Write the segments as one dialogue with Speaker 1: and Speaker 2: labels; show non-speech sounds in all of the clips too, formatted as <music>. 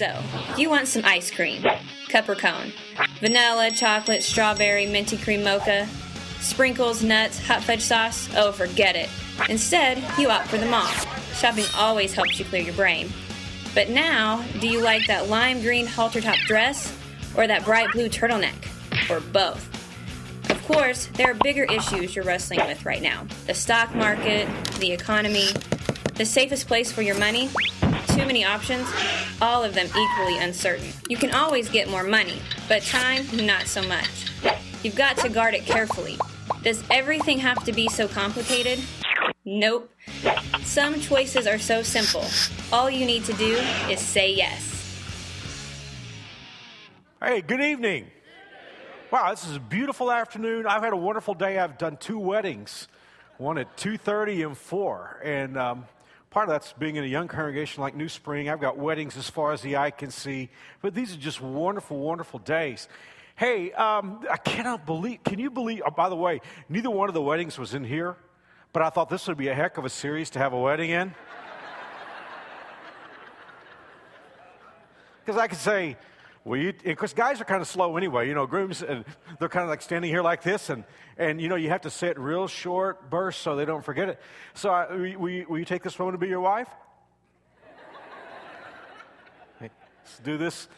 Speaker 1: So, you want some ice cream, cup or cone, vanilla, chocolate, strawberry, minty cream mocha, sprinkles, nuts, hot fudge sauce? Oh, forget it. Instead, you opt for the mall. Shopping always helps you clear your brain. But now, do you like that lime green halter top dress or that bright blue turtleneck? Or both? Of course, there are bigger issues you're wrestling with right now the stock market, the economy, the safest place for your money, too many options, all of them equally uncertain. You can always get more money, but time, not so much. You've got to guard it carefully. Does everything have to be so complicated? Nope. Some choices are so simple. All you need to do is say yes.
Speaker 2: Hey, good evening. Wow, this is a beautiful afternoon. I've had a wonderful day. I've done two weddings, one at 2.30 and 4. And um, part of that's being in a young congregation like New Spring. I've got weddings as far as the eye can see. But these are just wonderful, wonderful days. Hey, um, I cannot believe, can you believe, oh, by the way, neither one of the weddings was in here, but I thought this would be a heck of a series to have a wedding in. <laughs> Because I could say, well, you, because guys are kind of slow anyway, you know, grooms, and they're kind of like standing here like this, and, and you know, you have to say it real short bursts so they don't forget it. So, I, will, you, will you take this woman to be your wife? <laughs> let's do this.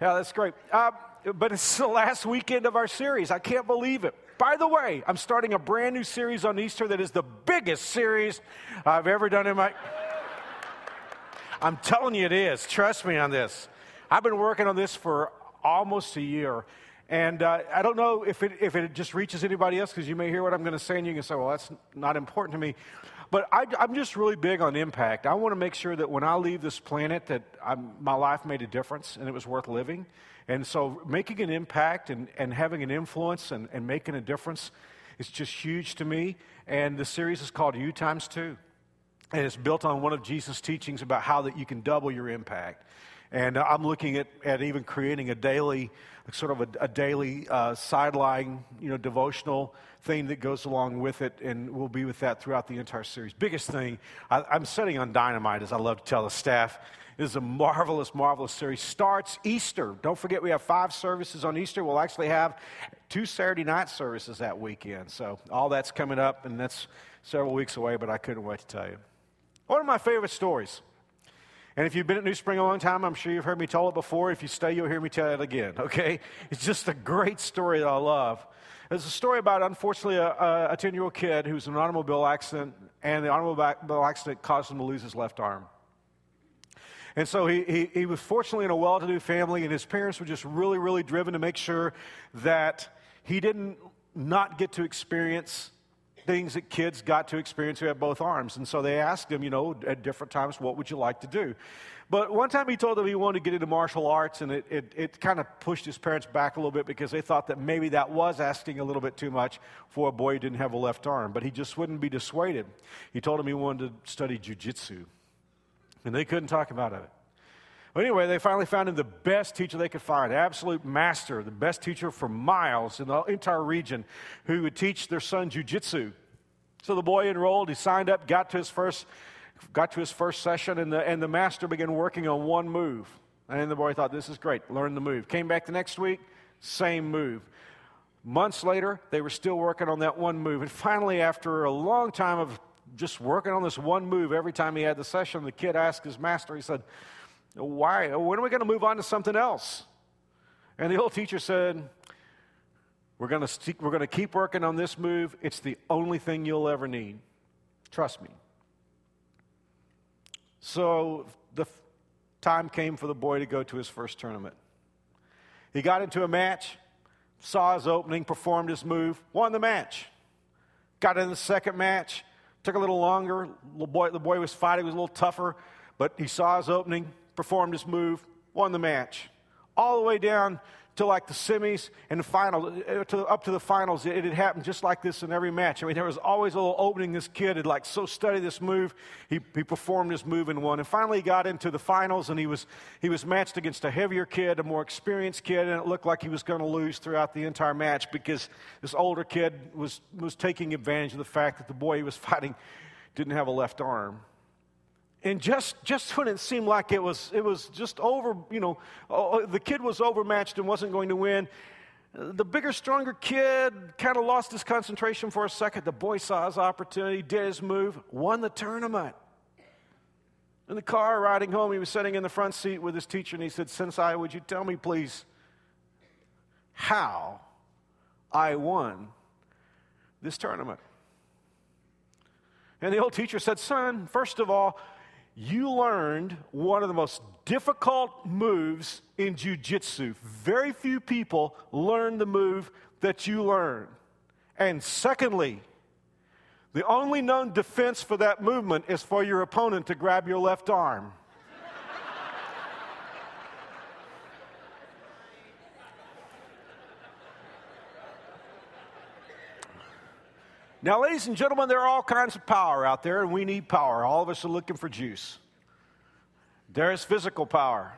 Speaker 2: Yeah, that's great. Uh, but it's the last weekend of our series. I can't believe it. By the way, I'm starting a brand new series on Easter that is the biggest series I've ever done in my. <laughs> I'm telling you, it is. Trust me on this. I've been working on this for almost a year. And uh, I don't know if it, if it just reaches anybody else because you may hear what I'm going to say and you can say, well, that's not important to me. But I, am just really big on impact. I want to make sure that when I leave this planet that I'm, my life made a difference and it was worth living. And so making an impact and, and having an influence and, and making a difference is just huge to me. And the series is called U times two. And it's built on one of Jesus' teachings about how that you can double your impact. And uh, I'm looking at, at even creating a daily, sort of a, a daily uh, sideline, you know, devotional thing that goes along with it. And we'll be with that throughout the entire series. Biggest thing, I, I'm setting on dynamite, as I love to tell the staff. Is a marvelous, marvelous series. Starts Easter. Don't forget, we have five services on Easter. We'll actually have two Saturday night services that weekend. So all that's coming up, and that's several weeks away, but I couldn't wait to tell you. One of my favorite stories and if you've been at New Spring a long time, I'm sure you've heard me tell it before. If you stay, you'll hear me tell it again, <laughs> okay? It's just a great story that I love. It's a story about, unfortunately, a 10 year old kid who was in an automobile accident, and the automobile accident caused him to lose his left arm. And so he, he, he was fortunately in a well to do family, and his parents were just really, really driven to make sure that he didn't not get to experience things that kids got to experience who had both arms. And so they asked him, you know, at different times, what would you like to do? But one time he told them he wanted to get into martial arts, and it, it, it kind of pushed his parents back a little bit because they thought that maybe that was asking a little bit too much for a boy who didn't have a left arm. But he just wouldn't be dissuaded. He told them he wanted to study jujitsu, and they couldn't talk about it. Anyway, they finally found him the best teacher they could find, absolute master, the best teacher for miles in the entire region who would teach their son jujitsu. So the boy enrolled, he signed up, got to his first, got to his first session, and the, and the master began working on one move. And the boy thought, this is great, learn the move. Came back the next week, same move. Months later, they were still working on that one move. And finally, after a long time of just working on this one move every time he had the session, the kid asked his master, he said, why? When are we going to move on to something else? And the old teacher said, We're going to, we're going to keep working on this move. It's the only thing you'll ever need. Trust me. So the time came for the boy to go to his first tournament. He got into a match, saw his opening, performed his move, won the match. Got in the second match, took a little longer. The boy, the boy was fighting, was a little tougher, but he saw his opening, performed his move, won the match. All the way down to like the semis and the final, uh, to, up to the finals. It, it, had happened just like this in every match. I mean, there was always a little opening. This kid had like so studied this move. He, he performed this move and won. And finally, he got into the finals and he was, he was matched against a heavier kid, a more experienced kid, and it looked like he was going to lose throughout the entire match because this older kid was, was taking advantage of the fact that the boy he was <laughs> fighting didn't have a left arm. And just, just when it seemed like it was, it was just over, you know, oh, the kid was overmatched and wasn't going to win, the bigger, stronger kid kind of lost his concentration for a second. The boy saw his opportunity, did his move, won the tournament. In the car riding home, he was sitting in the front seat with his teacher, and he said, Sensei, would you tell me, please, how I won this tournament? And the old teacher said, Son, first of all, you learned one of the most difficult moves in jujitsu. Very few people learn the move that you learn. And secondly, the only known defense for that movement is for your opponent to grab your left arm. Now, ladies and gentlemen, there are all kinds of power out there, and we need power. All of us are looking for juice. There is physical power,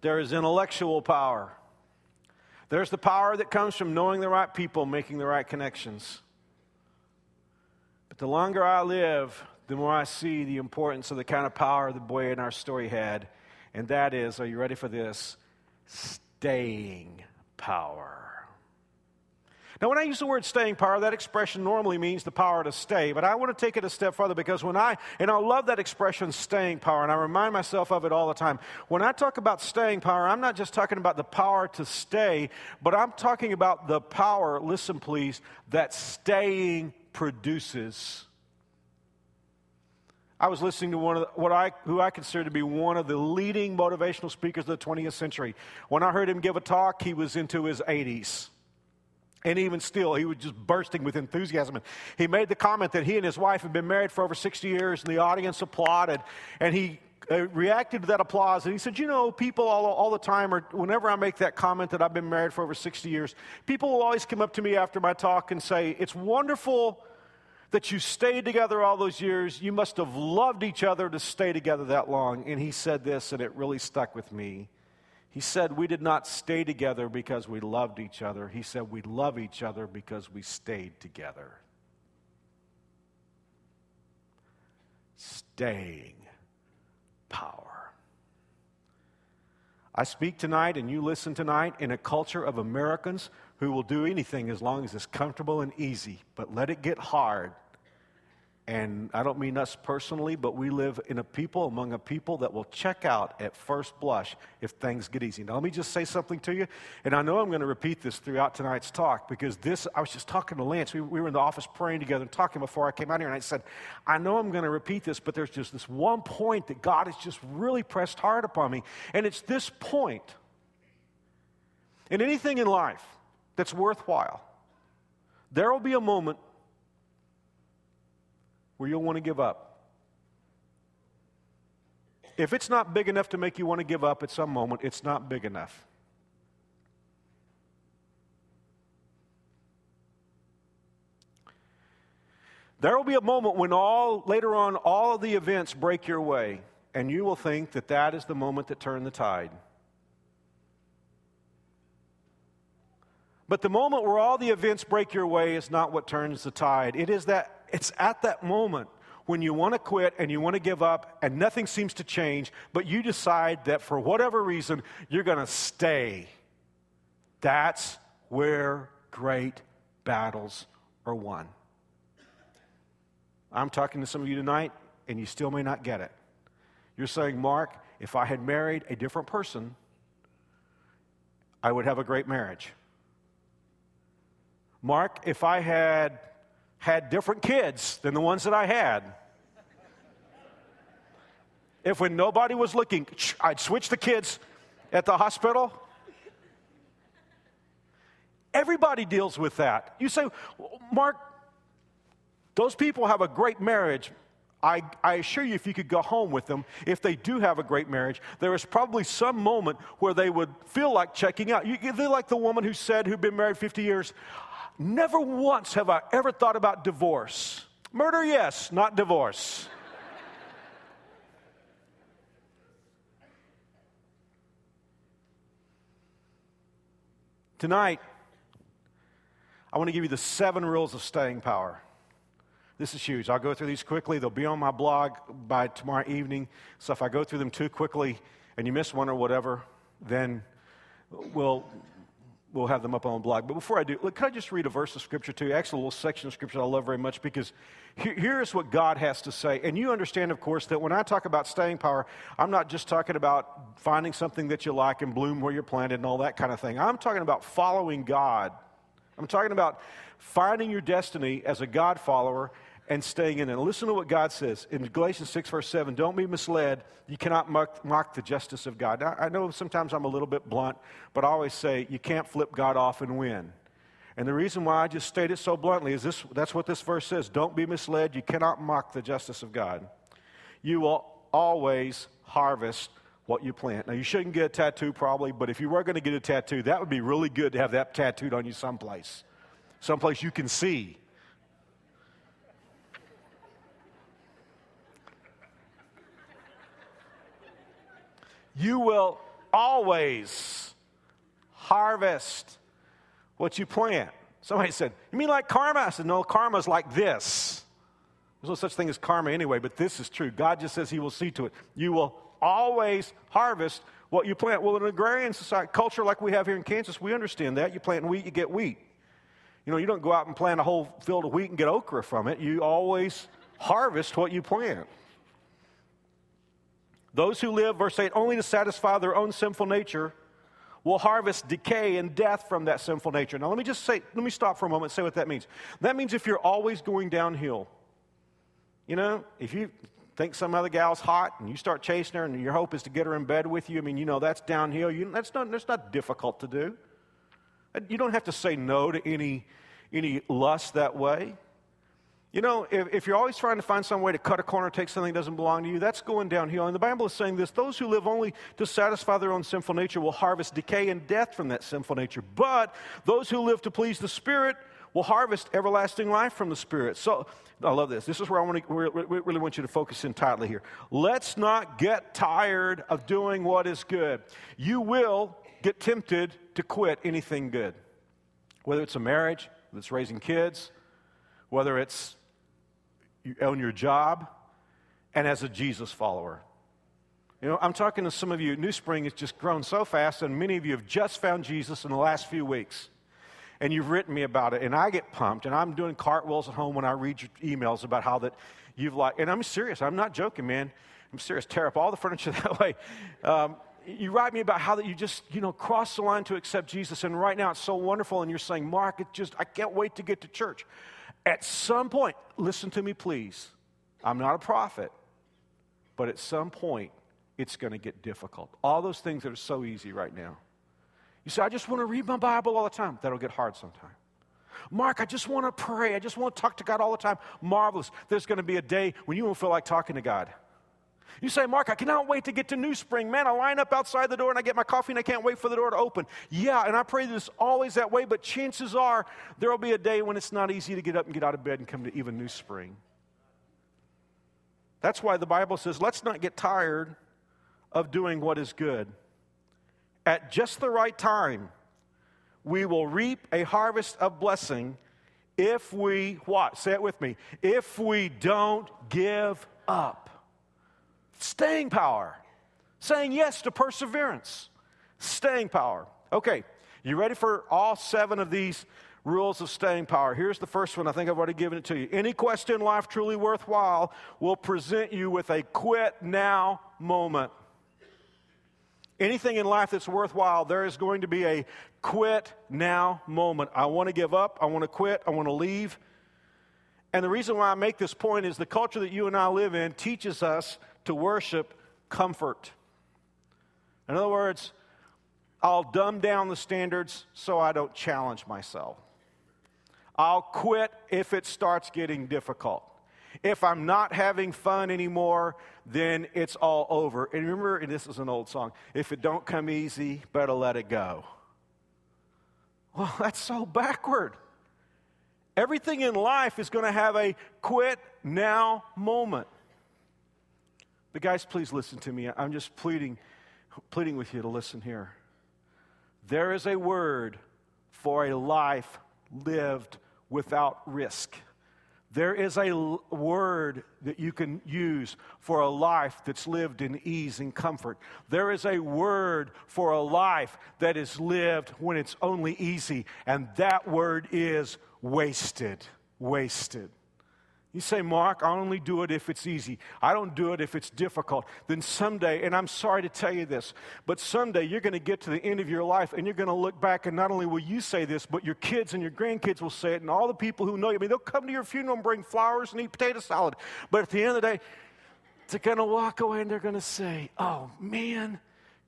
Speaker 2: there is intellectual power, there's the power that comes from knowing the right people, making the right connections. But the longer I live, the more I see the importance of the kind of power the boy in our story had, and that is are you ready for this? Staying power. Now, when I use the word staying power, that expression normally means the power to stay, but I want to take it a step further because when I, and I love that expression, staying power, and I remind myself of it all the time. When I talk about staying power, I'm not just talking about the power to stay, but I'm talking about the power, listen please, that staying produces. I was listening to one of the, what I, who I consider to be one of the leading motivational speakers of the 20th century. When I heard him give a talk, he was into his 80s. And even still, he was just bursting with enthusiasm. And he made the comment that he and his wife had been married for over 60 years, and the audience applauded. And he uh, reacted to that applause, and he said, You know, people all, all the time, or whenever I make that comment that I've been married for over 60 years, people will always come up to me after my talk and say, It's wonderful that you stayed together all those years. You must have loved each other to stay together that long. And he said this, and it really stuck with me. He said, We did not stay together because we loved each other. He said, We love each other because we stayed together. Staying power. I speak tonight and you listen tonight in a culture of Americans who will do anything as long as it's comfortable and easy, but let it get hard and I don't mean us personally, but we live in a people, among a people that will check out at first blush if things get easy. Now, let me just say something to you. And I know I'm going to repeat this throughout tonight's talk because this, I was just talking to Lance. We, we were in the office praying together and talking before I came out here. And I said, I know I'm going to repeat this, but there's just this one point that God has just really pressed hard upon me. And it's this point. In anything in life that's worthwhile, there will be a moment where you'll want to give up. If it's not big enough to make you want to give up at some moment, it's not big enough. There will be a moment when all later on all of the events break your way and you will think that that is the moment that turned the tide. But the moment where all the events break your way is not what turns the tide. It is that it's at that moment when you want to quit and you want to give up and nothing seems to change, but you decide that for whatever reason, you're going to stay. That's where great battles are won. I'm talking to some of you tonight, and you still may not get it. You're saying, Mark, if I had married a different person, I would have a great marriage. Mark, if I had had different kids than the ones that I had. If when nobody was looking, I'd switch the kids at the hospital. Everybody deals with that. You say, Mark, those people have a great marriage. I, I, assure you, if you could go home with them, if they do have a great marriage, there is probably some moment where they would feel like checking out. You, they're like the woman who said, who'd been married 50 years, Never once have I ever thought about divorce. Murder, yes, not divorce. Tonight, I want to give you the seven rules of staying power. This is huge. I'll go through these quickly. They'll be on my blog by tomorrow evening. So if I go through them too quickly and you miss one or whatever, then we'll we'll have them up on the blog. But before I do, look, can I just read a verse of scripture to you? Actually, a little section of scripture I love very much because here, here's what God has to say. And you understand, of course, that when I talk about staying power, I'm not just talking about finding something that you like and bloom where you're planted and all that kind of thing. I'm talking about following God. I'm talking about finding your destiny as a God follower and staying in it. listen to what God says in Galatians 6, verse 7. Don't be misled. You cannot mock, mock the justice of God. Now, I know sometimes I'm a little bit blunt, but I always say you can't flip God off and win. And the reason why I just state it so bluntly is this that's what this verse says. Don't be misled. You cannot mock the justice of God. You will always harvest what you plant. Now, you shouldn't get a tattoo probably, but if you were going to get a tattoo, that would be really good to have that tattooed on you someplace, someplace you can see. You will always harvest what you plant. Somebody said, You mean like karma? I said, No, karma's like this. There's no such thing as karma anyway, but this is true. God just says He will see to it. You will always harvest what you plant. Well, in an agrarian society, culture like we have here in Kansas, we understand that. You plant wheat, you get wheat. You know, you don't go out and plant a whole field of wheat and get okra from it. You always harvest what you plant. Those who live, verse 8, only to satisfy their own sinful nature will harvest decay and death from that sinful nature. Now, let me just say, let me stop for a moment and say what that means. That means if you're always going downhill, you know, if you think some other gal's hot and you start chasing her and your hope is to get her in bed with you, I mean, you know, that's downhill. You, that's, not, that's not difficult to do. You don't have to say no to any, any lust that way. You know, if, if, you're always trying to find some way to cut a corner, take something that doesn't belong to you, that's going downhill. And the Bible is saying this those who live only to satisfy their own sinful nature will harvest decay and death from that sinful nature. But those who live to please the Spirit will harvest everlasting life from the Spirit. So, I love this. This is where I want to, really want you to focus in tightly here. Let's not get tired of doing what is good. You will get tempted to quit anything good, whether it's a marriage, whether it's raising kids, whether it's on your job, and as a Jesus follower. You know, I'm talking to some of you. New Spring has just grown so fast, and many of you have just found Jesus in the last few weeks. And you've written me about it, and I get pumped, and I'm doing cartwheels at home when I read your emails about how that you've like. And I'm serious. I'm not joking, man. I'm serious. Tear up all the furniture <laughs> that way. Um, you write me about how that you just you know cross the line to accept jesus and right now it's so wonderful and you're saying mark it just i can't wait to get to church at some point, listen to me, please. I'm not a prophet, but at some point, it's going to get difficult. All those things that are so easy right now. You say, I just want to read my Bible all the time. That'll get hard sometime. Mark, I just want to pray. I just want to talk to God all the time. Marvelous. There's going to be a day when you won't feel like talking to God. You say, Mark, I cannot wait to get to New Spring. Man, I line up outside the door and I get my coffee and I can't wait for the door to open. Yeah, and I pray that it's always that way, but chances are there will be a day when it's not easy to get up and get out of bed and come to even New Spring. That's why the Bible says, let's not get tired of doing what is good. At just the right time, we will reap a harvest of blessing if we, what? Say it with me. If we don't give up staying power. Saying yes to perseverance, staying power. Okay, you ready for all seven of these rules of staying power? Here's the first one. I think I've already given it to you. Any quest in life truly worthwhile will present you with a quit now moment. Anything in life that's worthwhile, there is going to be a quit now moment. I want to give up. I want to quit. I want to leave. And the reason why I make this point is the culture that you and I live in teaches us to worship comfort. In other words, I'll dumb down the standards so I don't challenge myself. I'll quit if it starts getting difficult. If I'm not having fun anymore, then it's all over. And remember, and this is an old song if it don't come easy, better let it go. Well, <laughs> that's so backward. Everything in life is going to have a quit now moment. But, guys, please listen to me. I'm just pleading, pleading with you to listen here. There is a word for a life lived without risk. There is a l- word that you can use for a life that's lived in ease and comfort. There is a word for a life that is lived when it's only easy, and that word is wasted. Wasted. You say, Mark, I only do it if it's easy. I don't do it if it's difficult. Then someday, and I'm sorry to tell you this, but someday you're going to get to the end of your life and you're going to look back, and not only will you say this, but your kids and your grandkids will say it, and all the people who know you. I mean, they'll come to your funeral and bring flowers and eat potato salad. But at the end of the day, they're going to walk away and they're going to say, Oh, man,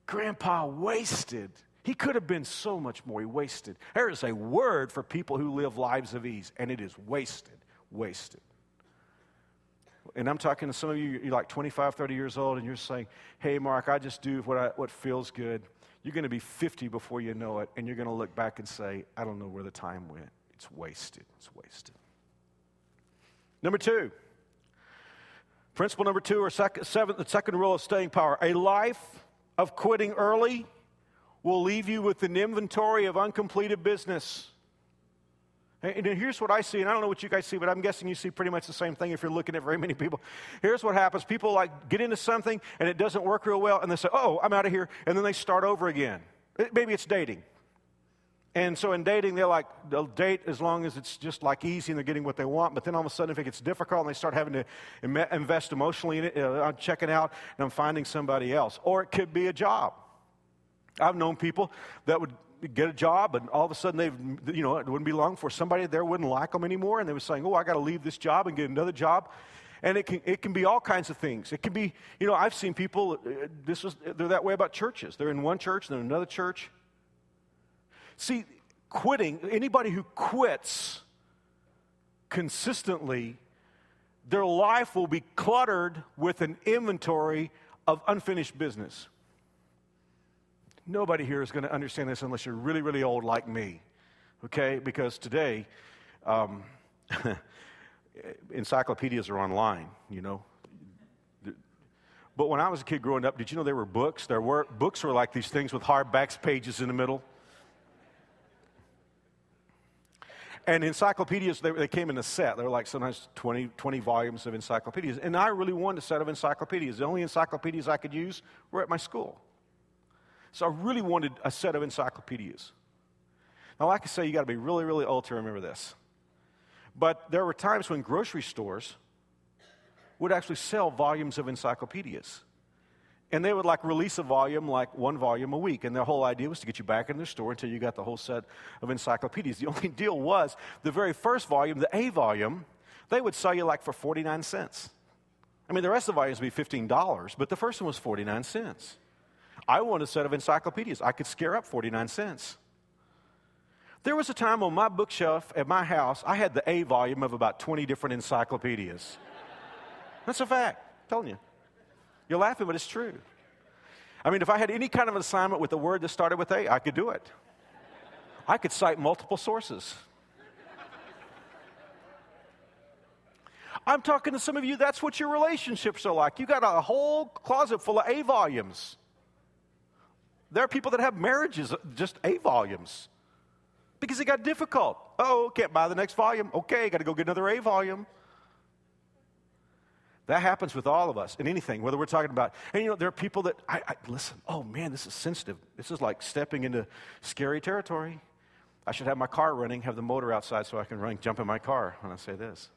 Speaker 2: Grandpa wasted. He could have been so much more. He wasted. There is a word for people who live lives of ease, and it is wasted. Wasted and I'm talking to some of you, you're like 25, 30 years old, and you're saying, hey, Mark, I just do what, I, what feels good. You're going to be 50 before you know it, and you're going to look back and say, I don't know where the time went. It's wasted. It's wasted. Number two, principle number two, or second, seven, the second rule of staying power a life of quitting early will leave you with an inventory of uncompleted business. And here's what I see, and I don't know what you guys see, but I'm guessing you see pretty much the same thing if you're looking at very many people. Here's what happens people like get into something and it doesn't work real well, and they say, Oh, I'm out of here. And then they start over again. Maybe it's dating. And so in dating, they're like, they'll date as long as it's just like easy and they're getting what they want. But then all of a sudden, if it gets difficult and they start having to invest emotionally in it, uh, I'm checking out and I'm finding somebody else. Or it could be a job. I've known people that would get a job, and all of a sudden they've, you know, it wouldn't be long for somebody there wouldn't like them anymore, and they were saying, "Oh, I got to leave this job and get another job." And it can, it can be all kinds of things. It can be, you know, I've seen people, uh, this was, they're that way about churches. They're in one church, they're another church. See, quitting, anybody who quits consistently, their life will be cluttered with an inventory of unfinished business. Nobody here is going to understand this unless you're really, really old like me, okay? Because today, um, <laughs> encyclopedias are online, you know. But when I was a kid growing up, did you know there were books? There were books were like these things with hardbacks, pages in the middle. And encyclopedias, they, they, came in a set. They were like sometimes 20, 20 volumes of encyclopedias. And I really wanted a set of encyclopedias. The only encyclopedias I could use were at my school. So I really wanted a set of encyclopedias. Now, like I say, you got to be really, really old to remember this. But there were times when grocery stores would actually sell volumes of encyclopedias. And they would like release a volume, like one volume a week. And their whole idea was to get you back in the store until you got the whole set of encyclopedias. The only deal was the very first volume, the A volume, they would sell you like for 49 cents. I mean, the rest of the volumes would be $15, but the first one was 49 cents. I want a set of encyclopedias. I could scare up 49 cents. There was a time on my bookshelf at my house, I had the A volume of about 20 different encyclopedias. That's a fact. I'm telling you. You're laughing, but it's true. I mean, if I had any kind of assignment with a word that started with A, I could do it. I could cite multiple sources. I'm talking to some of you, that's what your relationships are like. You got a whole closet full of A volumes. There are people that have marriages, uh, just A volumes, because it got difficult. Oh, can't buy the next volume. Okay, got to go get another A volume. That happens with all of us in anything, whether we're talking about, and you know, there are people that, I, I, listen, oh man, this is sensitive. This is like stepping into scary territory. I should have my car running, have the motor outside so I can run, jump in my car when I say this.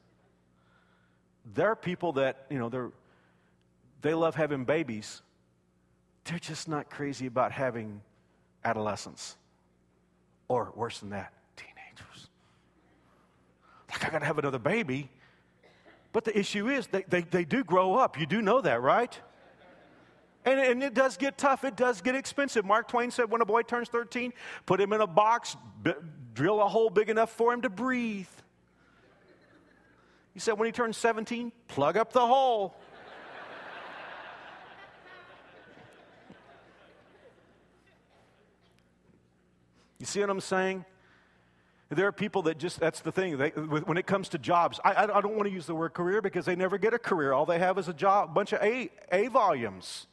Speaker 2: There are people that, you know, they're, they love having babies, they're just not crazy about having adolescents. Or worse than that, teenagers. Like, I got to have another baby. But the issue is, they, they, they do grow up. You do know that, right? And, and, it does get tough. It does get expensive. Mark Twain said when a boy turns 13, put him in a box, b- drill a hole big enough for him to breathe. He said when he turns 17, plug up the hole. You see what I'm saying? There are people that just, that's the thing. They, when it comes to jobs, I, I don't want to use the word career because they never get a career. All they have is a job, a bunch of A, a volumes.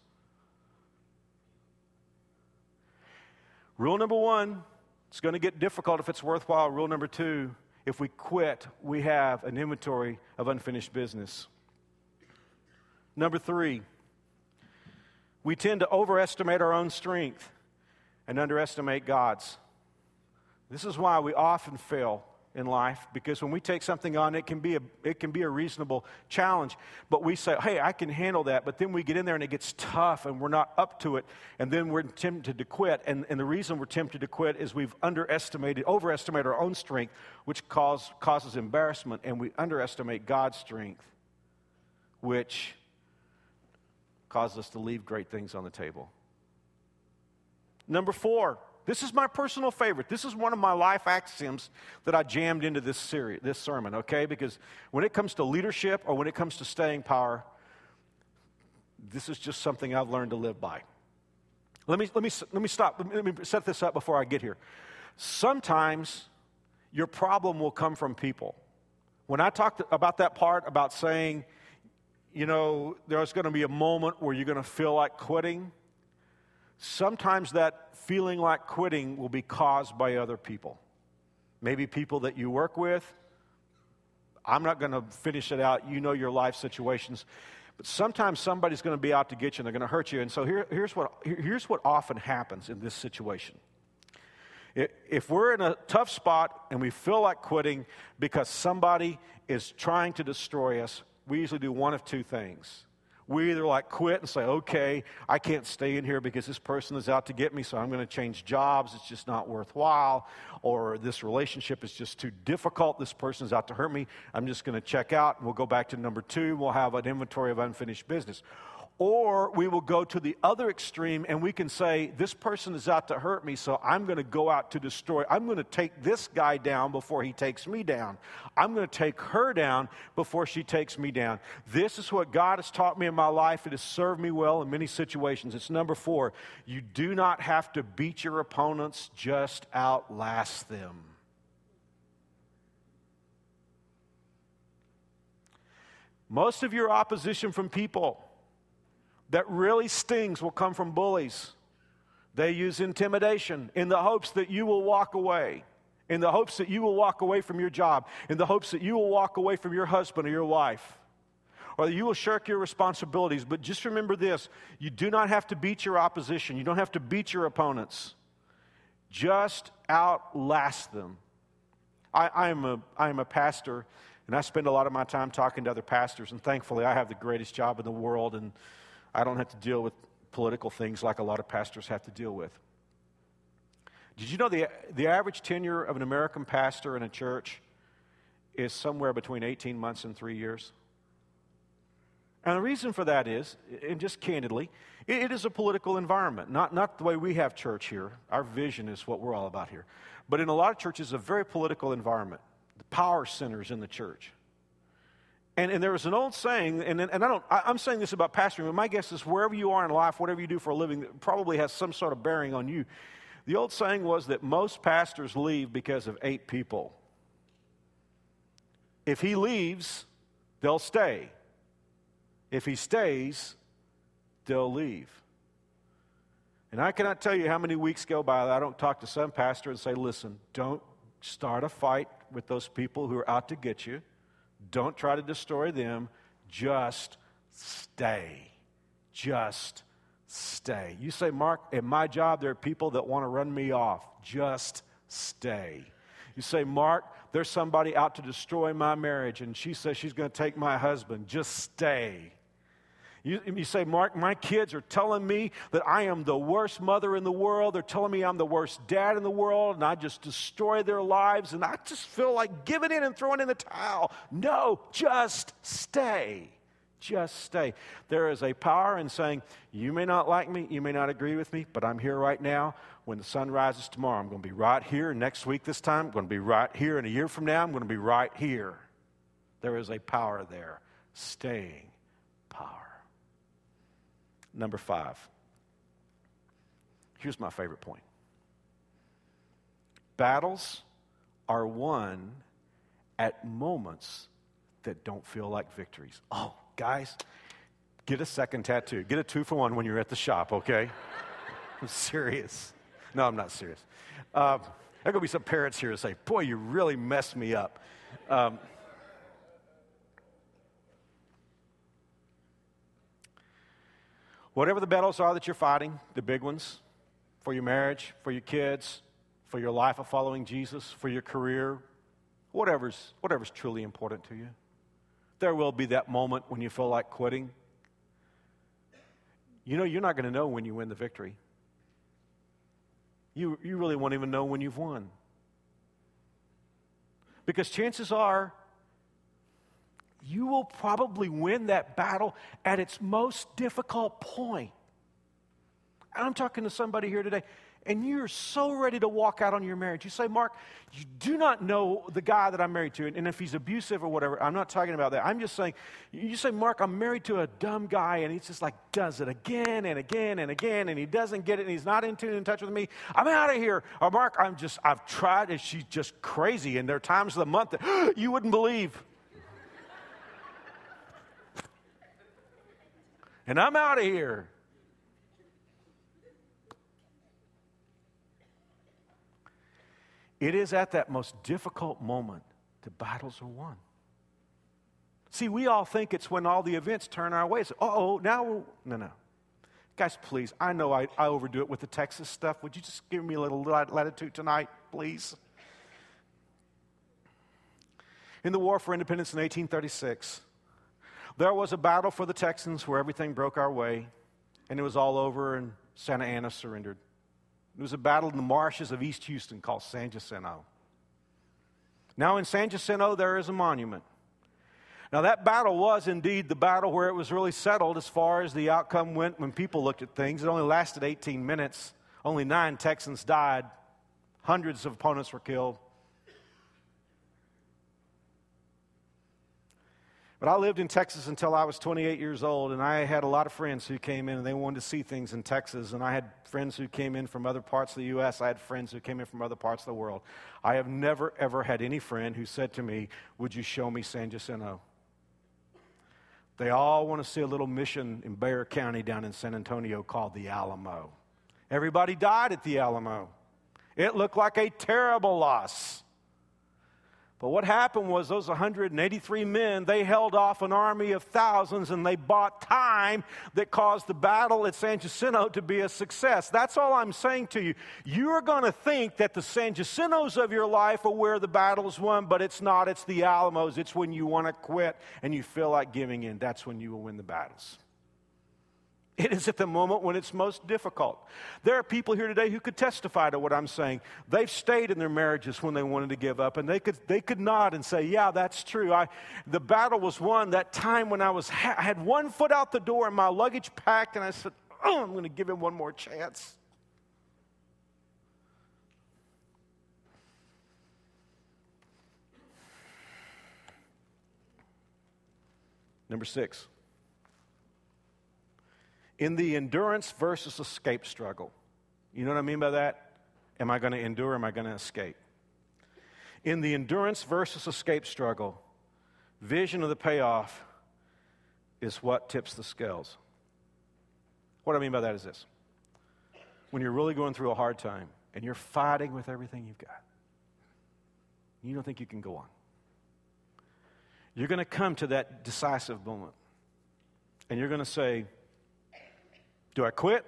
Speaker 2: Rule number one, it's going to get difficult if it's worthwhile. Rule number two, if we quit, we have an inventory of unfinished business. Number three, we tend to overestimate our own strength and underestimate God's. This is why we often fail in life because when we take something on, it can be a, it can be a reasonable challenge. But we say, hey, I can handle that. But then we get in there and it gets tough and we're not up to it. And then we're tempted to quit. And, and the reason we're tempted to quit is we've underestimated, overestimated our own strength, which cause, causes embarrassment. And we underestimate God's strength, which causes us to leave great things on the table. Number four, this is my personal favorite. This is one of my life axioms that I jammed into this series, this sermon, okay? Because when it comes to leadership or when it comes to staying power, this is just something I've learned to live by. Let me, let me, let me stop. Let me set this up before I get here. Sometimes your problem will come from people. When I talked about that part about saying, you know, there's going to be a moment where you're going to feel like quitting, sometimes that feeling like quitting will be caused by other people. Maybe people that you work with. I'm not going to finish it out. You know your life situations. But sometimes somebody's going to be out to get you and they're going to hurt you. And so here, here's, what, here's what often happens in this situation. If we're in a tough spot and we feel like quitting because somebody is trying to destroy us, we usually do one of two things we either like quit and say, okay, I can't stay in here because this person is out to get me, so I'm going to change jobs. It's just not worthwhile. Or this relationship is just too difficult. This person is out to hurt me. I'm just going to check out. We'll go back to number two. We'll have an inventory of unfinished business. Or we will go to the other extreme and we can say, This person is out to hurt me, so I'm going to go out to destroy. I'm going to take this guy down before he takes me down. I'm going to take her down before she takes me down. This is what God has taught me in my life. It has served me well in many situations. It's number four you do not have to beat your opponents, just outlast them. Most of your opposition from people that really stings will come from bullies. They use intimidation in the hopes that you will walk away, in the hopes that you will walk away from your job, in the hopes that you will walk away from your husband or your wife, or that you will shirk your responsibilities. But just remember this you do not have to beat your opposition, you don't have to beat your opponents. Just outlast them. I, I, am a, I am a pastor, and I spend a lot of my time talking to other pastors, and thankfully I have the greatest job in the world. and I don't have to deal with political things like a lot of pastors have to deal with. Did you know the, the average tenure of an American pastor in a church is somewhere between 18 months and three years? And the reason for that is, and just candidly, it, is a political environment, not, not the way we have church here. Our vision is what we're all about here. But in a lot of churches, a very political environment. The power centers in the church. And, and there was an old saying, and, and I don't, I, am saying this about pastoring, but my guess is wherever you are in life, whatever you do for a living, probably has some sort of bearing on you. The old saying was that most pastors leave because of eight people. If he leaves, they'll stay. If he stays, they'll leave. And I cannot tell you how many weeks go by that I don't talk to some pastor and say, listen, don't start a fight with those people who are out to get you. Don't try to destroy them. Just stay. Just stay. You say, Mark, in my job, there are people that want to run me off. Just stay. You say, Mark, there's somebody out to destroy my marriage, and she says she's going to take my husband. Just stay. You, you say, Mark, my kids are telling me that I am the worst mother in the world. They're telling me I'm the worst dad in the world, and I just destroy their lives, and I just feel like giving in and throwing in the towel. No, just stay. Just stay. There is a power in saying, You may not like me, you may not agree with me, but I'm here right now. When the sun rises tomorrow, I'm going to be right here. Next week, this time, I'm going to be right here. And a year from now, I'm going to be right here. There is a power there. Staying power. Number five. Here's my favorite point battles are won at moments that don't feel like victories. Oh, guys, get a second tattoo. Get a two for one when you're at the shop, okay? <laughs> I'm serious. No, I'm not serious. Uh, There are going to be some parents here who say, Boy, you really messed me up. Um, whatever the battles are that you're fighting, the big ones, for your marriage, for your kids, for your life of following Jesus, for your career, whatever's, whatever's truly important to you. There will be that moment when you feel like quitting. You know, you're not going to know when you win the victory. You, you really won't even know when you've won. Because chances are, you will probably win that battle at its most difficult point. And I'm talking to somebody here today and you're so ready to walk out on your marriage. You say, Mark, you do not know the guy that I'm married to, and if he's abusive or whatever, I'm not talking about that. I'm just saying, you say, Mark, I'm married to a dumb guy, and he's just like does it again and again and again, and he doesn't get it, and he's not in tune in touch with me. I'm out of here. Or Mark, I'm just, I've tried, and she's just crazy, and there are times of the month that <gasps> you wouldn't believe. And I'm out of here. It is at that most difficult moment the battles are won. See, we all think it's when all the events turn our way. oh, now, no, no. Guys, please, I know I, I overdo it with the Texas stuff. Would you just give me a little latitude tonight, please? In the War for Independence in 1836, there was a battle for the Texans where everything broke our way, and it was all over, and Santa Anna surrendered. There was a battle in the marshes of East Houston called San Jacinto. Now, in San Jacinto, there is a monument. Now, that battle was indeed the battle where it was really settled as far as the outcome went when people looked at things. It only lasted 18 minutes. Only nine Texans died, hundreds of opponents were killed. But I lived in Texas until I was 28 years old, and I had a lot of friends who came in and they wanted to see things in Texas. And I had friends who came in from other parts of the U.S., I had friends who came in from other parts of the world. I have never, ever had any friend who said to me, Would you show me San Jacinto? They all want to see a little mission in Bexar County down in San Antonio called the Alamo. Everybody died at the Alamo. It looked like a terrible loss. But what happened was those 183 men, they held off an army of thousands and they bought time that caused the battle at San Jacinto to be a success. That's all I'm saying to you. You are going to think that the San Jacintos of your life are where the battle's won, but it's not. It's the Alamos. It's when you want to quit and you feel like giving in. That's when you will win the battles. It is at the moment when it's most difficult. There are people here today who could testify to what I'm saying. They've stayed in their marriages when they wanted to give up, and they could, they could nod and say, Yeah, that's true. I, the battle was won that time when I, was, I had one foot out the door and my luggage packed, and I said, Oh, I'm going to give him one more chance. Number six in the endurance versus escape struggle. You know what I mean by that? Am I going to endure? Or am I going to escape? In the endurance versus escape struggle, vision of the payoff is what tips the scales. What I mean by that is this when you're really going through a hard time and you're fighting with everything you've got, you don't think you can go on. You're going to come to that decisive moment and you're going to say, do I quit?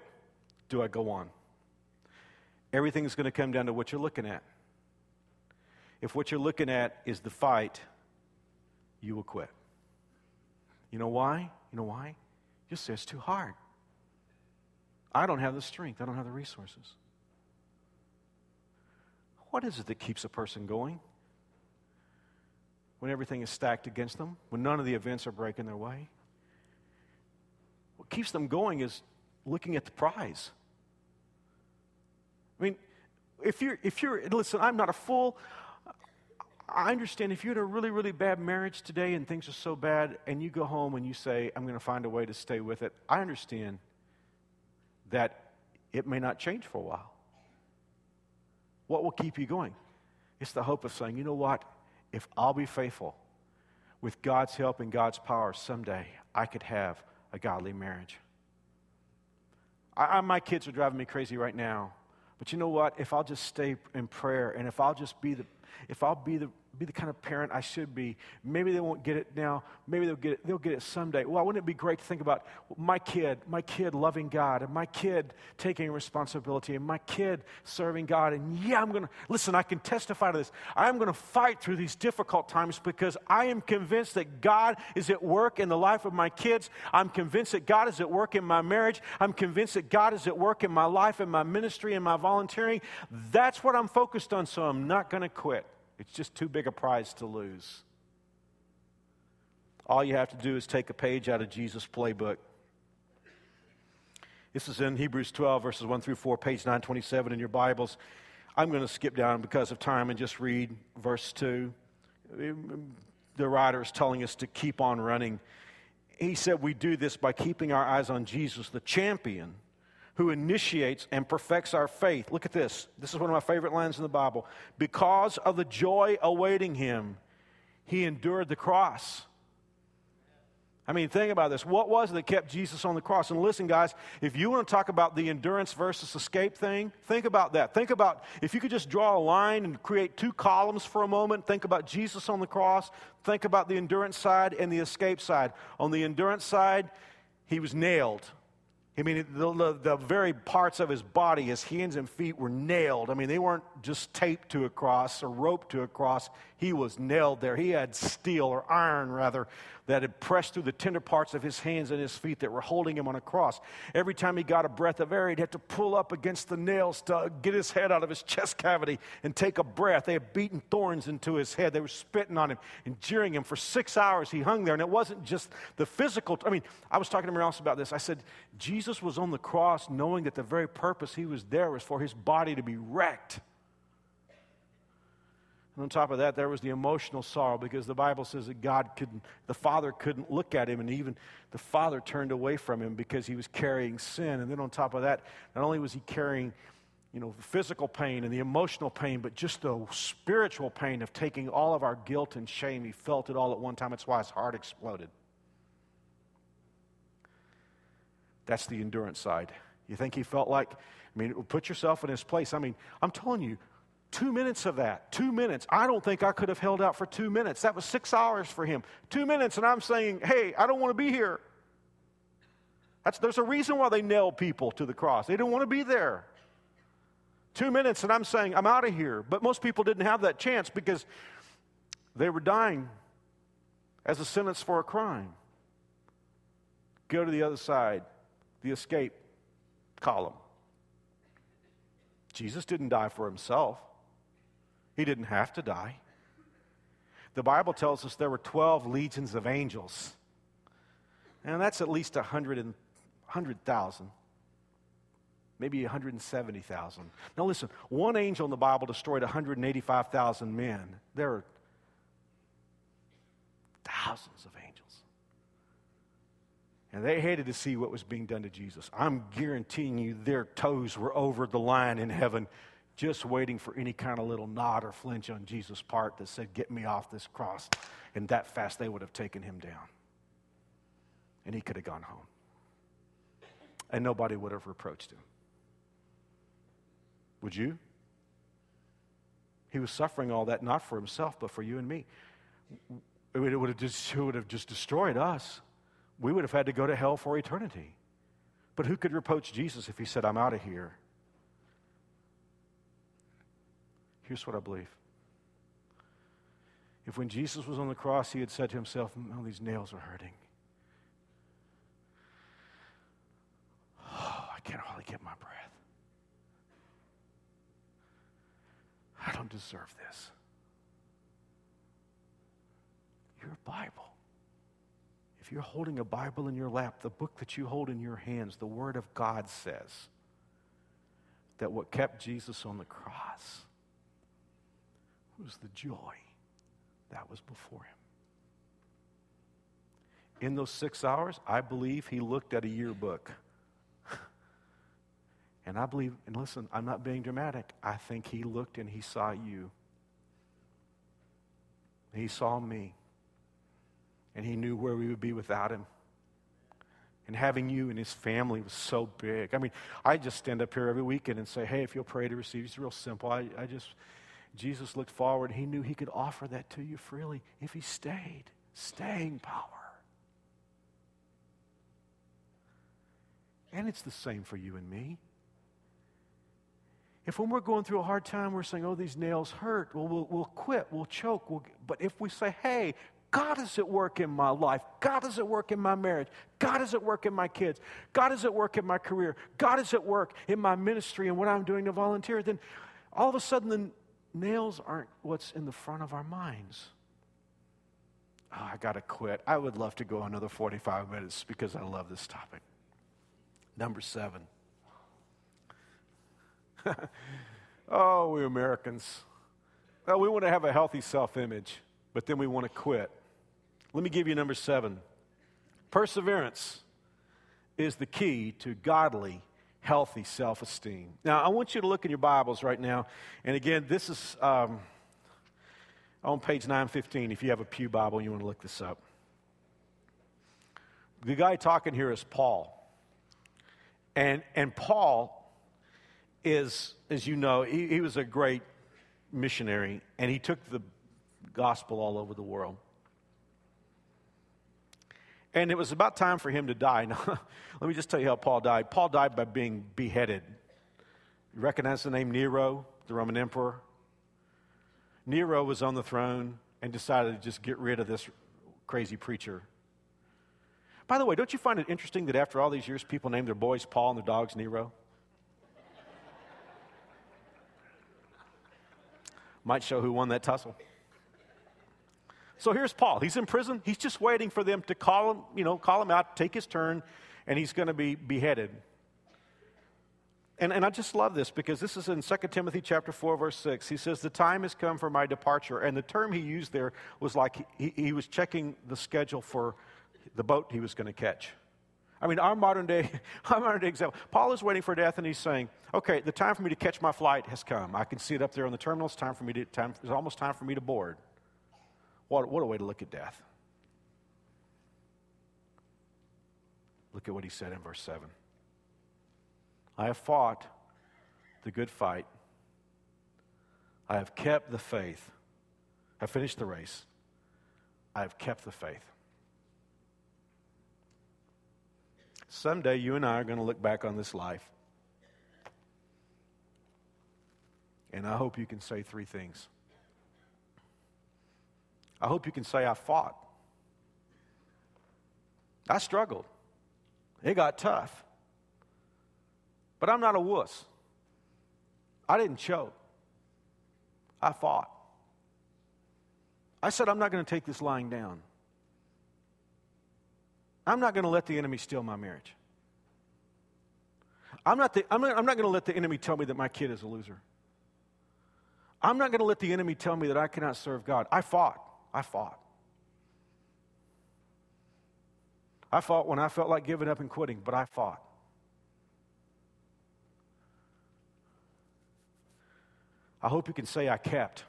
Speaker 2: Do I go on? Everything is going to come down to what you're looking at. If what you're looking at is the fight, you will quit. You know why? You know why? You'll say it's too hard. I don't have the strength, I don't have the resources. What is it that keeps a person going? When everything is stacked against them, when none of the events are breaking their way? What keeps them going is looking at the prize. I mean, if you're, if you're, listen, I'm not a fool. I understand if you're in a really, really bad marriage today and things are so bad, and you go home and you say, I'm going to find a way to stay with it, I understand that it may not change for a while. What will keep you going? It's the hope of saying, you know what? If I'll be faithful with God's help and God's power, someday I could have a godly marriage. I, I, my kids are driving me crazy right now But you know what? If I'll just stay in prayer and if I'll just be the, if I'll be the, be the kind of parent I should be. Maybe they won't get it now. Maybe they'll get it, they'll get it someday. Well, wouldn't it be great to think about my kid, my kid loving God, and my kid taking responsibility, and my kid serving God? And yeah, I'm going to, listen, I can testify to this. I'm going to fight through these difficult times because I am convinced that God is at work in the life of my kids. I'm convinced that God is at work in my marriage. I'm convinced that God is at work in my life, in my ministry, in my volunteering. That's what I'm focused on, so I'm not going to quit. It's just too big a prize to lose. All you have to do is take a page out of Jesus' playbook. This is in Hebrews 12, verses 1 through 4, page 927 in your Bibles. I'm going to skip down because of time and just read verse 2. The writer is telling us to keep on running. He said, We do this by keeping our eyes on Jesus, the champion who initiates and perfects our faith. Look at this. This is one of my favorite lines in the Bible. Because of the joy awaiting him, he endured the cross. I mean, think about this. What was it that kept Jesus on the cross? And listen, guys, if you want to talk about the endurance versus escape thing, think about that. Think about if you could just draw a line and create two columns for a moment, think about Jesus on the cross, think about the endurance side and the escape side. On the endurance side, he was nailed. I mean, the, the, the, very parts of his body, his hands and feet, were nailed. I mean, they weren't just taped to a cross or roped to a cross. He was nailed there. He had steel or iron, rather, that had pressed through the tender parts of his hands and his feet that were holding him on a cross. Every time he got a breath of air, he'd have to pull up against the nails to get his head out of his <laughs> chest cavity and take a breath. They had beaten thorns into his head. They were spitting on him and jeering him. For six hours, he hung there. And it wasn't just the physical. I mean, I was talking to Morales about this. I said, Jesus was on the cross knowing that the very purpose he was there was for his body to be wrecked. And on top of that, there was the emotional sorrow because the Bible says that God couldn't, the Father couldn't look at him, and even the Father turned away from him because he was carrying sin. And then on top of that, not only was he carrying, you know, the physical pain and the emotional pain, but just the spiritual pain of taking all of our guilt and shame. He felt it all at one time. That's why his heart exploded. That's the endurance side. You think he felt like, I mean, put yourself in his place. I mean, I'm telling you, Two minutes of that. Two minutes. I don't think I could have held out for two minutes. That was six hours for him. Two minutes, and I'm saying, hey, I don't want to be here. That's, there's a reason why they nailed people to the cross. They didn't want to be there. Two minutes, and I'm saying, I'm out of here. But most people didn't have that chance because they were dying as a sentence for a crime. Go to the other side, the escape column. Jesus didn't die for himself. He didn't have to die. The Bible tells us there were 12 legions of angels. And that's at least 100 100,000, maybe 170,000. Now, listen, one angel in the Bible destroyed 185,000 men. There are thousands of angels. And they hated to see what was being done to Jesus. I'm guaranteeing you their toes were over the line in heaven just waiting for any kind of little nod or flinch on Jesus' part that said, Get me off this cross. And that fast, they would have taken him down. And he could have gone home. And nobody would have reproached him. Would you? He was suffering all that not for himself, but for you and me. It would have just, it would have just destroyed us. We would have had to go to hell for eternity. But who could reproach Jesus if he said, I'm out of here? Here's what I believe. If when Jesus was on the cross, he had said to himself, Oh, these nails are hurting. Oh, <sighs> I can't hardly get my breath. I don't deserve this. Your Bible. If you're holding a Bible in your lap, the book that you hold in your hands, the Word of God says that what kept Jesus on the cross was the joy that was before him. In those six hours, I believe he looked at a yearbook. <laughs> and I believe, and listen, I'm not being dramatic. I think he looked and he saw you. He saw me. And he knew where we would be without him. And having you and his family was so big. I mean, I just stand up here every weekend and say, hey, if you'll pray to receive, it's real simple. I, I just, Jesus looked forward. He knew he could offer that to you freely if he stayed. Staying power. And it's the same for you and me. If when we're going through a hard time, we're saying, oh, these nails hurt, well, we'll, we'll quit, we'll choke. We'll, but if we say, hey, God is at work in my life. God is at work in my marriage. God is at work in my kids. God is at work in my career. God is at work in my ministry and what I'm doing to volunteer. Then all of a sudden, the nails aren't what's in the front of our minds. Oh, I got to quit. I would love to go another 45 minutes because I love this topic. Number seven. <laughs> oh, we Americans. Well, we want to have a healthy self image, but then we want to quit. Let me give you number seven. Perseverance is the key to godly, healthy self esteem. Now, I want you to look in your Bibles right now. And again, this is um, on page 915 if you have a Pew Bible you want to look this up. The guy talking here is Paul. And, and Paul is, as you know, he, he was a great missionary, and he took the gospel all over the world. And it was about time for him to die. <laughs> Now, let me just tell you how Paul died. Paul died by being beheaded. You recognize the name Nero, the Roman emperor? Nero was on the throne and decided to just get rid of this crazy preacher. By the way, don't you find it interesting that after all these years, people name their boys Paul and their dogs Nero? Might show who won that tussle. So here's Paul. He's in prison. He's just waiting for them to call him, you know, call him out, take his turn, and he's going to be beheaded. And, and I just love this because this is in 2 Timothy chapter 4, verse 6. He says, The time has come for my departure. And the term he used there was like he, he was checking the schedule for the boat he was going to catch. I mean, our modern day, <laughs> our modern day example. Paul is waiting for death, and he's saying, "Okay, the time for me to catch my flight has come. I can see it up there on the terminal. It's time for me to. Time, it's almost time for me to board." What, what a way to look at death. Look at what he said in verse 7. I have fought the good fight. I have kept the faith. I finished the race. I have kept the faith. Someday you and I are going to look back on this life. And I hope you can say three things. I hope you can say, I fought. I struggled. It got tough. But I'm not a wuss. I didn't choke. I fought. I said, I'm not going to take this lying down. I'm not going to let the enemy steal my marriage. I'm not, the, I'm not, I'm not going to let the enemy tell me that my kid is a loser. I'm not going to let the enemy tell me that I cannot serve God. I fought. I fought. I fought when I felt like giving up and quitting, but I fought. I hope you can say I kept.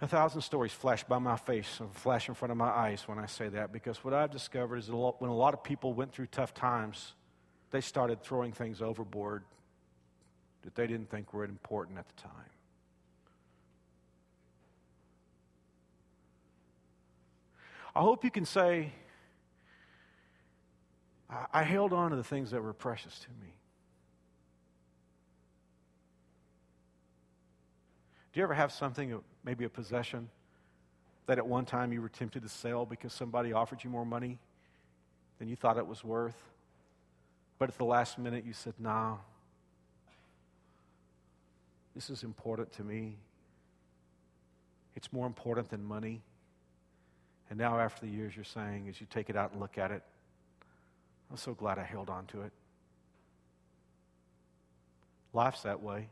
Speaker 2: A thousand stories flash by my face and flash in front of my eyes when I say that because what I've discovered is that when a lot of people went through tough times, they started throwing things overboard that they didn't think were important at the time. I hope you can say, I, held on to the things that were precious to me. Do you ever have something, uh, maybe a possession, that at one time you were tempted to sell because somebody offered you more money than you thought it was worth? But at the last minute you said, nah, this is important to me. It's more important than money. And now, after the years, you're saying, as you take it out and look at it, I'm so glad I held on to it. Life's that way.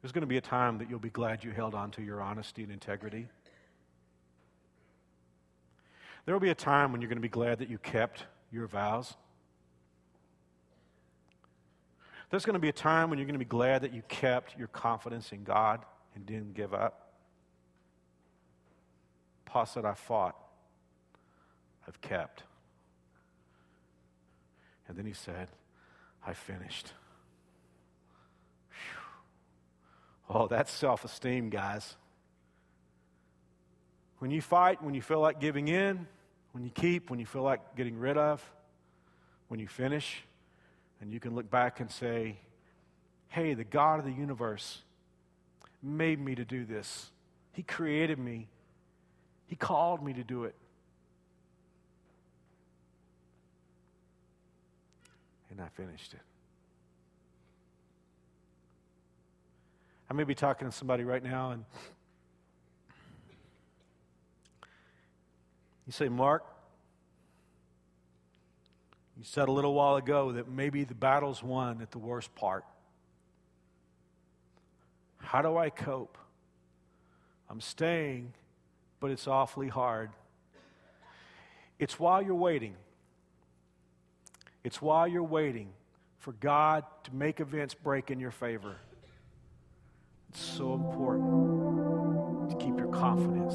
Speaker 2: There's going to be a time that you'll be glad you held on to your honesty and integrity. There will be a time when you're going to be glad that you kept your vows. There's going to be a time when you're going to be glad that you kept your confidence in God and didn't give up.
Speaker 3: Pos that I fought, I've kept. And then he said, I finished. Whew. Oh, that's self esteem, guys. When you fight, when you feel like giving in, when you keep, when you feel like getting rid of, when you finish, and you can look back and say, hey, the God of the universe made me to do this. He created me, He called me to do it. And I finished it. I may be talking to somebody right now, and you say, Mark, you said a little while ago that maybe the battle's won at the worst part. How do I cope? I'm staying, but it's awfully hard. It's while you're waiting. It's while you're waiting for God to make events break in your favor. It's so important to keep your confidence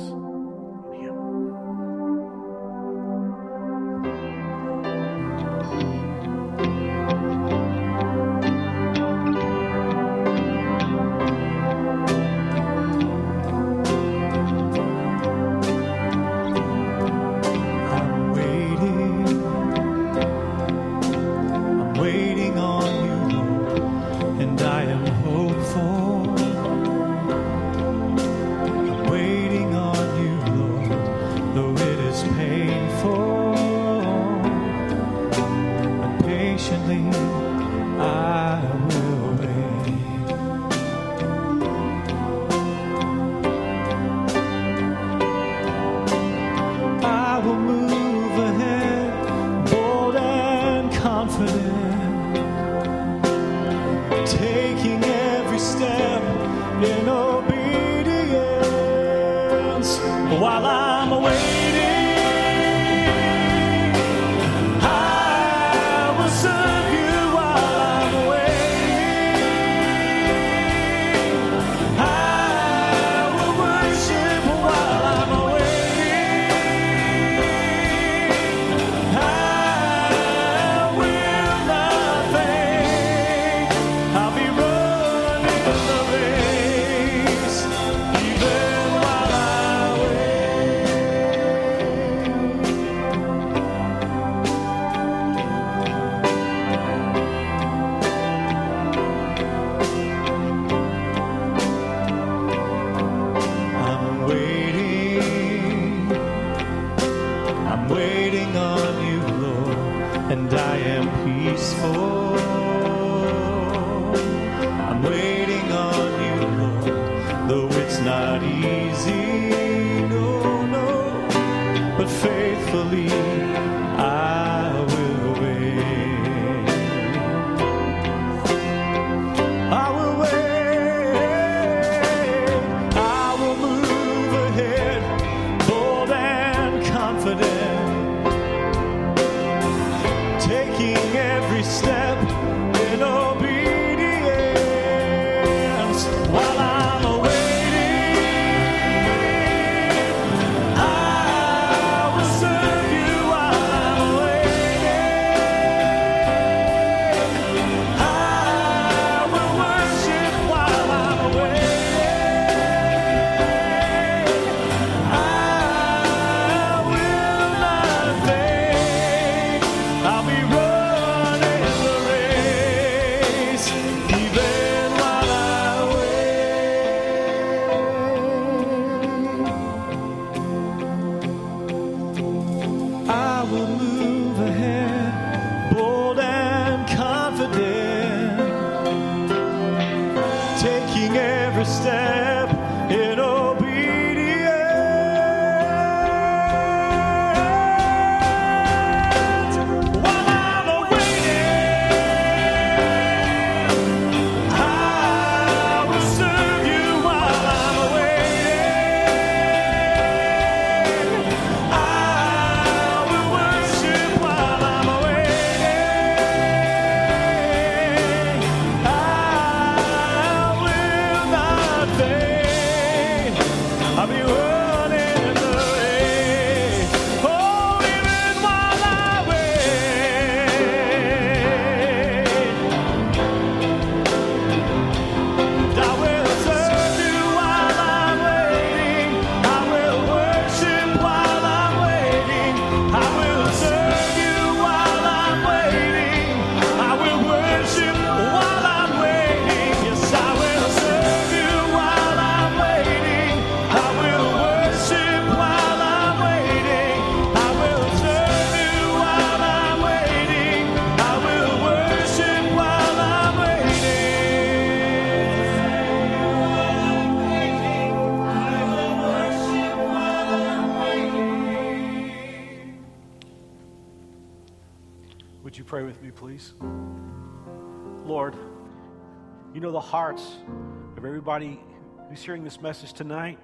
Speaker 2: who's hearing this message tonight.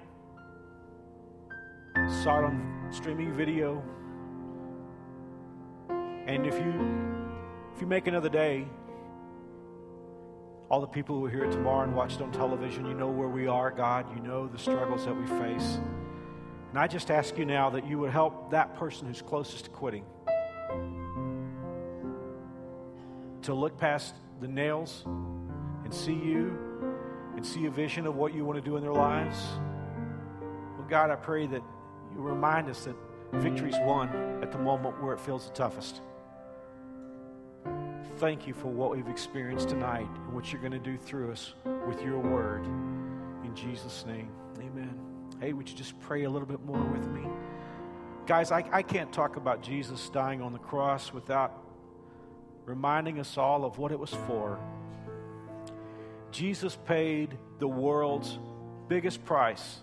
Speaker 2: Saw it on streaming video. And if you if you make another day, all the people who are here tomorrow and watched on television, you know where we are, God. You know the struggles that we face. And I just ask you now that you would help that person who's closest to quitting to look past the nails and see you see a vision of what you want to do in their lives. Well, God, I pray that you remind us that victory's won at the moment where it feels the toughest. Thank you for what we've experienced tonight and what you're going to do through us with your word. In Jesus' name, amen. Hey, would you just pray a little bit more with me? Guys, I, I can't talk about Jesus dying on the cross without reminding us all of what it was for. Jesus paid the world's biggest price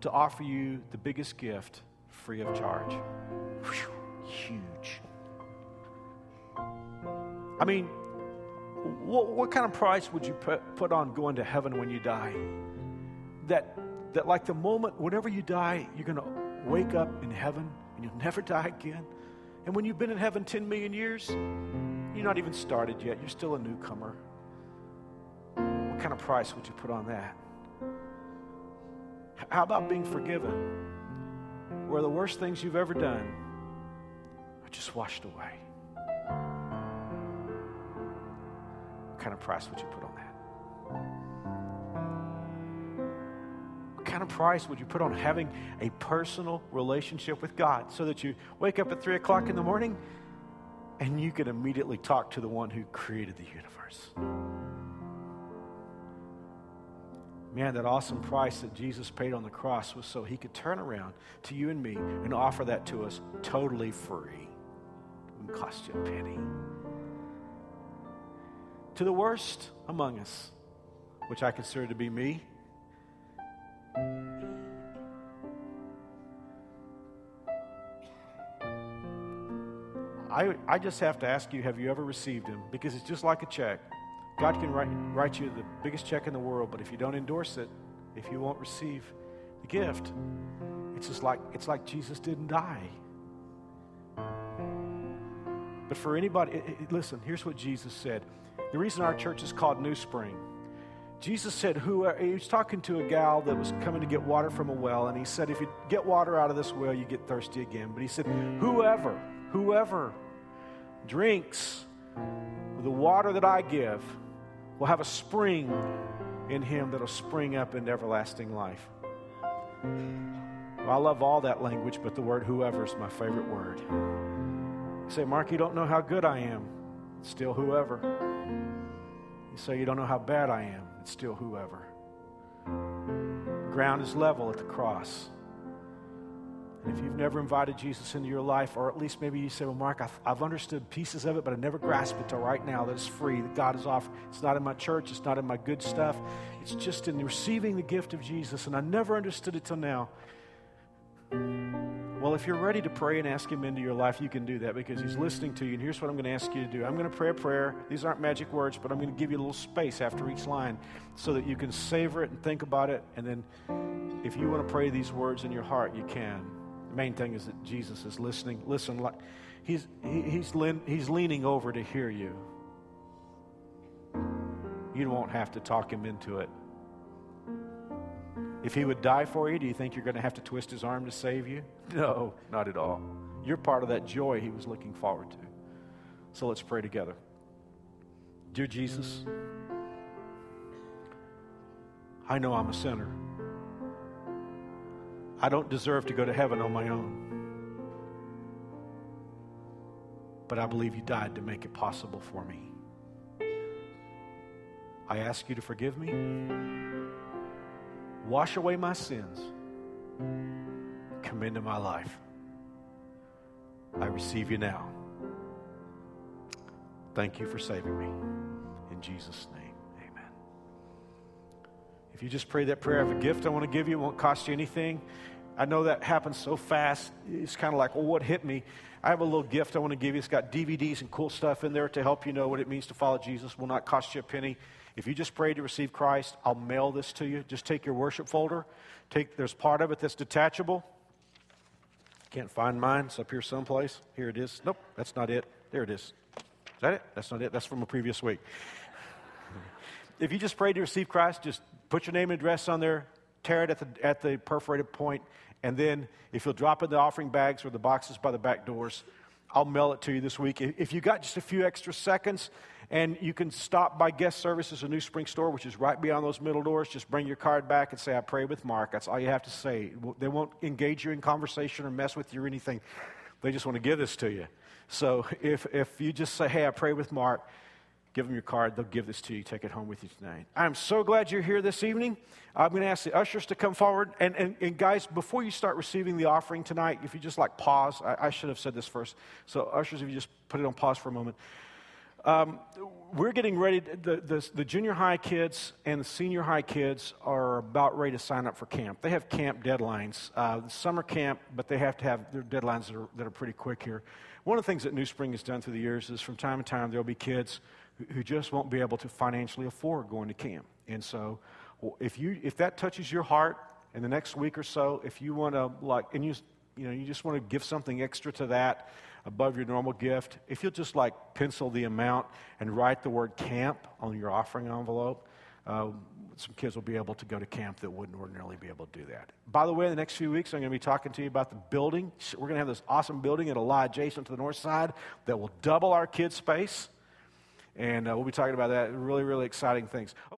Speaker 2: to offer you the biggest gift free of charge. Whew, huge. I mean, what, what, kind of price would you put, put on going to heaven when you die? That, that, like the moment, whenever you die, you're going to wake up in heaven and you'll never <laughs> die again. And when you've been in heaven 10 million years, you're not even started yet. You're still a newcomer. Kind of price would you put on that? How about being forgiven? Where the worst things you've ever done are just washed away. What kind of price would you put on that? What kind of price would you put on having a personal relationship with God so that you wake up at 3 o'clock in the morning and you can immediately talk to the one who created the universe? Man, that awesome price that Jesus paid on the cross was so he could turn around to you and me and offer that to us totally free. It wouldn't cost you a penny. To the worst among us, which I consider to be me, I, I just have to ask you have you ever received him? Because it's just like a check. God can write, write you the biggest check in the world, but if you don't endorse it, if you won't receive the gift, it's just like it's like Jesus didn't die. But for anybody, it, it, listen, here's what Jesus said. The reason our church is called New Spring, Jesus said, who uh, he was talking to a gal that was coming to get water from a well, and he said, if you get water out of this well, you get thirsty again. But he said, whoever, whoever drinks the water that I give will have a spring in him that'll spring up into everlasting life. Well, I love all that language, but the word whoever is my favorite word. You say, Mark, you don't know how good I am. It's still whoever. You say, you don't know how bad I am. It's still whoever. Ground is level at the cross. If you've never invited Jesus into your life, or at least maybe you say, Well, Mark, I've, I've understood pieces of it, but I never grasped it till right now that it's free, that God is off. It's not in my church, it's not in my good stuff. It's just in receiving the gift of Jesus, and I never understood it till now. Well, if you're ready to pray and ask Him into your life, you can do that because He's listening to you. And here's what I'm going to ask you to do I'm going to pray a prayer. These aren't magic words, but I'm going to give you a little space after each line so that you can savor it and think about it. And then if you want to pray these words in your heart, you can main thing is that Jesus is listening. Listen, like he's he, he's he's leaning over to hear you. You won't have to talk him into it. If he would die for you, do you think you're going to have to twist his arm to save you? No, not at all. You're part of that joy he was looking forward to. So let's pray together. Dear Jesus, I know I'm a sinner. I don't deserve to go to heaven on my own. But I believe you died to make it possible for me. I ask you to forgive me, wash away my sins, come into my life. I receive you now. Thank you for saving me. In Jesus' name, amen. If you just pray that prayer, I have a gift I want to give you. It won't cost you anything. I know that happens so fast. It's kind of like, well, what hit me? I have a little gift I want to give you. It's got DVDs and cool stuff in there to help you know what it means to follow Jesus. Will not cost you a penny. If you just prayed to receive Christ, I'll mail this to you. Just take your worship folder. Take there's part of it that's detachable. Can't find mine. It's up here someplace. Here it is. Nope, that's not it. There it is. Is that it? That's not it. That's from a previous week. <laughs> if you just prayed to receive Christ, just put your name and address on there, tear it at the, at the perforated point, and then if you'll drop it in the offering bags or the boxes by the back doors, I'll mail it to you this week. If you got just a few extra seconds, and you can stop by guest services, a New Spring store, which is right beyond those middle doors. Just bring your card back and say, I pray with Mark. That's all you have to say. They won't engage you in conversation or mess with you or anything. They just want to give this to you. So if, if you just say, hey, I pray with Mark, give them your card. They'll give this to you. Take it home with you tonight. I'm so glad you're here this evening. I'm going to ask the ushers to come forward. And, and, and guys, before you start receiving the offering tonight, if you just like pause, I, I should have said this first. So, ushers, if you just put it on pause for a moment. Um, we're getting ready, the, the, the, junior high kids and the senior high kids are about ready to sign up for camp. They have camp deadlines, uh, summer camp, but they have to have their deadlines that are, that are pretty quick here. One of the things that New Spring has done through the years is from time to time there'll be kids who, just won't be able to financially afford going to camp. And so if, you, if that touches your heart in the next week or so, if you want to, like, and you, you know, you just want to give something extra to that, above your normal gift, if you'll just like pencil the amount and write the word camp on your offering envelope, uh, some kids will be able to go to camp that wouldn't ordinarily be able to do that. By the way, in the next few weeks, I'm going to be talking to you about the building. We're going to have this awesome building at a lot adjacent to the north side that will double our kids' space. And uh, we'll be talking about that. Really, really exciting things.